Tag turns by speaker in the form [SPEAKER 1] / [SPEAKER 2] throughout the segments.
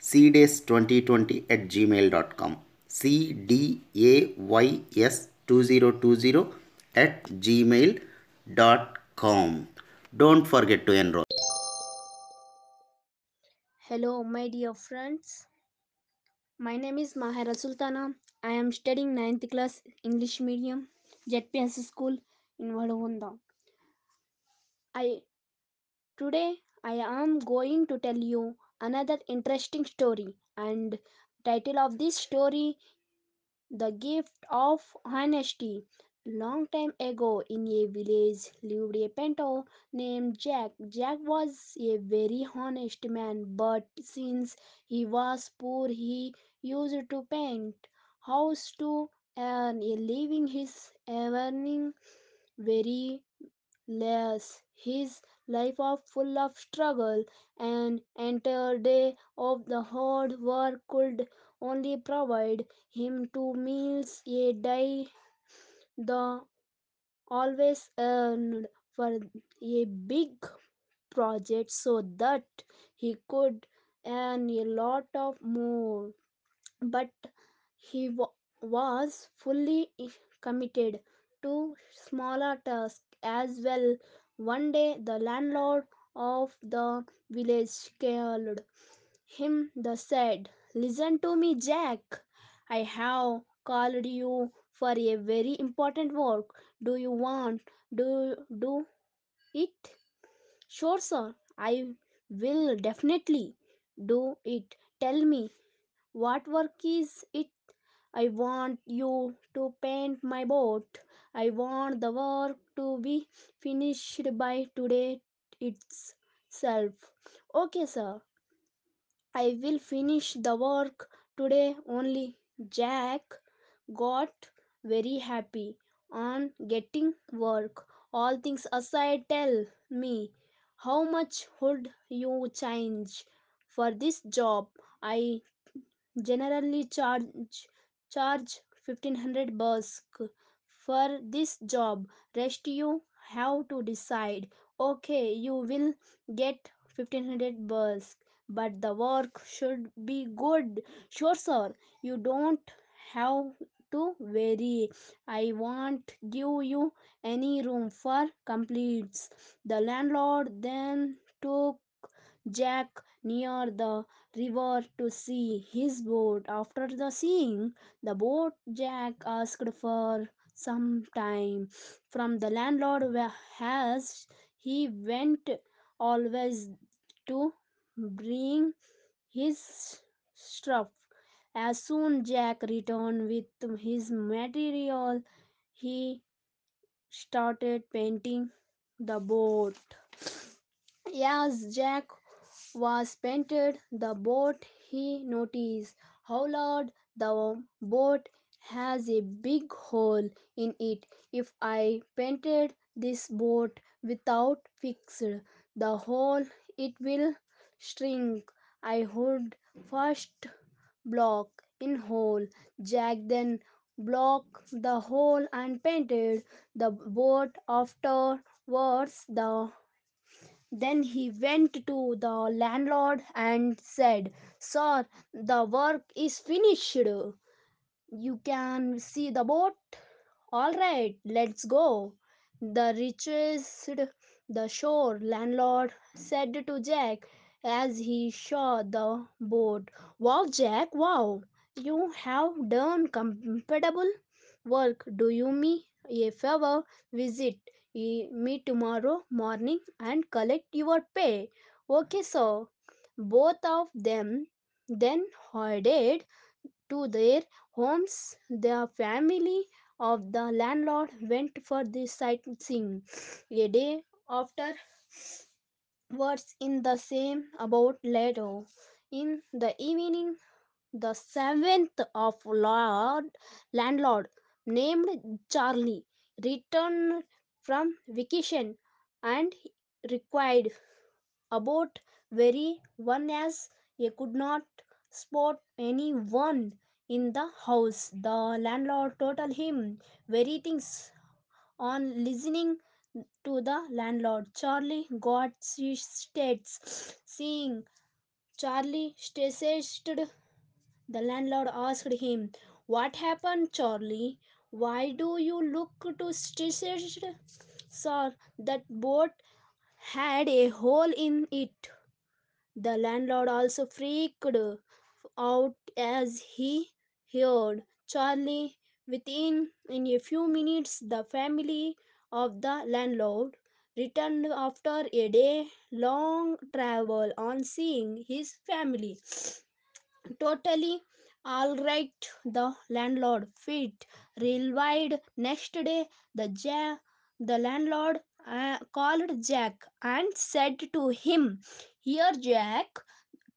[SPEAKER 1] cdays2020 at gmail.com cdays2020 at gmail.com don't forget to enroll
[SPEAKER 2] Hello, my dear friends. My name is Mahera Sultana. I am studying 9th class English medium, ZPS school in Vadavunda. I today I am going to tell you another interesting story and title of this story The Gift of Honesty. Long time ago in a village lived a painter named Jack. Jack was a very honest man, but since he was poor, he used to paint house to earn a living. His earning very less. His life was full of struggle, and entire day of the hard work could only provide him two meals a day. The always earned for a big project so that he could earn a lot of more but he wa- was fully committed to smaller tasks as well one day the landlord of the village called him. The said listen to me jack. I have called you for a very important work. Do you want do do it? Sure sir. I will definitely do it. Tell me what work is it? I want you to paint my boat. I want the work to be finished by today itself okay sir I will finish the work today only. Jack got very happy on getting work. All things aside, tell me how much would you change for this job? I generally charge charge 1500 bucks for this job. Rest you have to decide. Okay you will get 1500 bucks but the work should be good. Sure sir you don't have to worry. I won't give you any room for complaints. The landlord then took jack near the river to see his boat. After the seeing the boat, Jack asked for some time from the landlord as he went always to bring his stuff. As soon Jack returned with his material, he started painting the boat. As Jack was painted the boat he noticed how large the boat has a big hole in it. If i painted this boat without fixed the hole it will shrink. I would first block in hole jack then block the hole and painted the boat afterwards. The then he went to the landlord and said, Sir, the work is finished. You can see the boat. All right, let's go. The richest the shore, landlord said to Jack as he saw the boat. Wow, Jack, wow, you have done comfortable work. Do you me a favor? Visit me tomorrow morning and collect your pay. Okay, sir. Both of them then headed to their homes. The family of the landlord went for the sightseeing. A day after, words in the same about later. In the evening, the seventh of Lord landlord named Charlie returned from vacation and required about very one as he could not spot anyone in the house. The landlord told him very things on listening to the landlord. Charlie got states seeing Charlie staged the landlord asked him, What happened, Charlie? Why do you look too stressed? Sir, that boat had a hole in it. The landlord also freaked out as he heard. Charlie. Within in a few minutes, the family of the landlord returned after a day long travel on seeing his family. Totally all right the landlord fit relieved. Next day the ja- the landlord uh, called jack and said to him here jack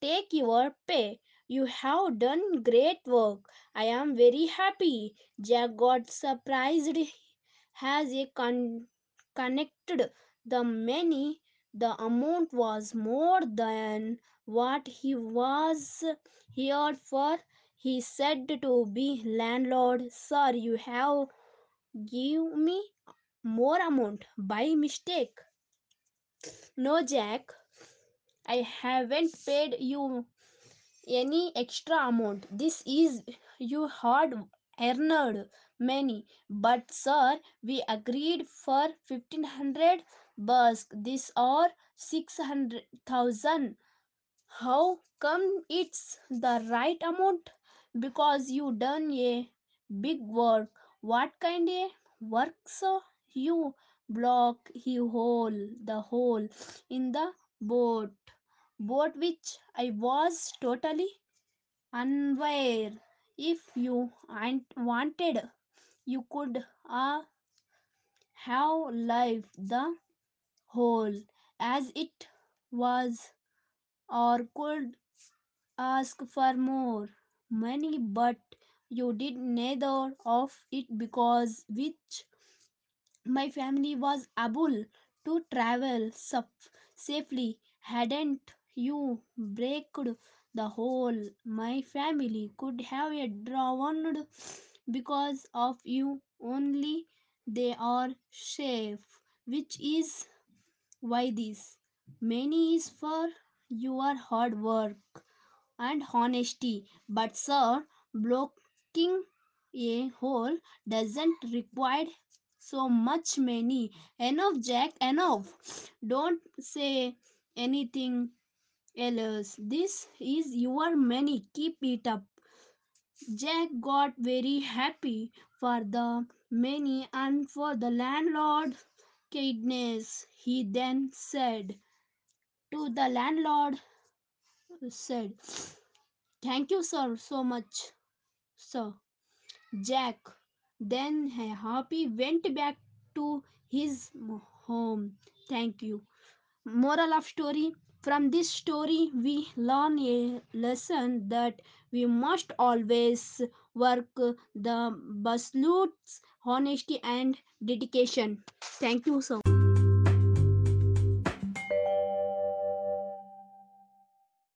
[SPEAKER 2] take your pay you have done great work. I am very happy. Jack got surprised. Has a con- connected the money the amount was more than what he was here for he said to be landlord. Sir you have give me more amount by mistake. No jack. I haven't paid you any extra amount. This is you hard earned money but sir we agreed for 1500 bucks. This or 600000 how come it's the right amount? Because you done a big work. What kind of work so you block he hole the hole in the boat boat which i was totally unaware if you ant- wanted you could uh, have left the whole as it was or could ask for more money, but you did neither of it because which my family was able to travel saf- safely. Hadn't you braked the hole, my family could have a drowned because of you only. They are safe, which is why this many is for your hard work and honesty. But, sir, blocking a hole doesn't require so much money. Enough, Jack, enough. Don't say anything else. This is your money. Keep it up. Jack got very happy for the money and for the landlord kindness. He then said to the landlord, said, Thank you, sir, so much, sir. Jack then happy went back to his home. Thank you. Moral of story From this story, we learn a lesson that we must always work the pursuits, honesty, and dedication. Thank you, sir.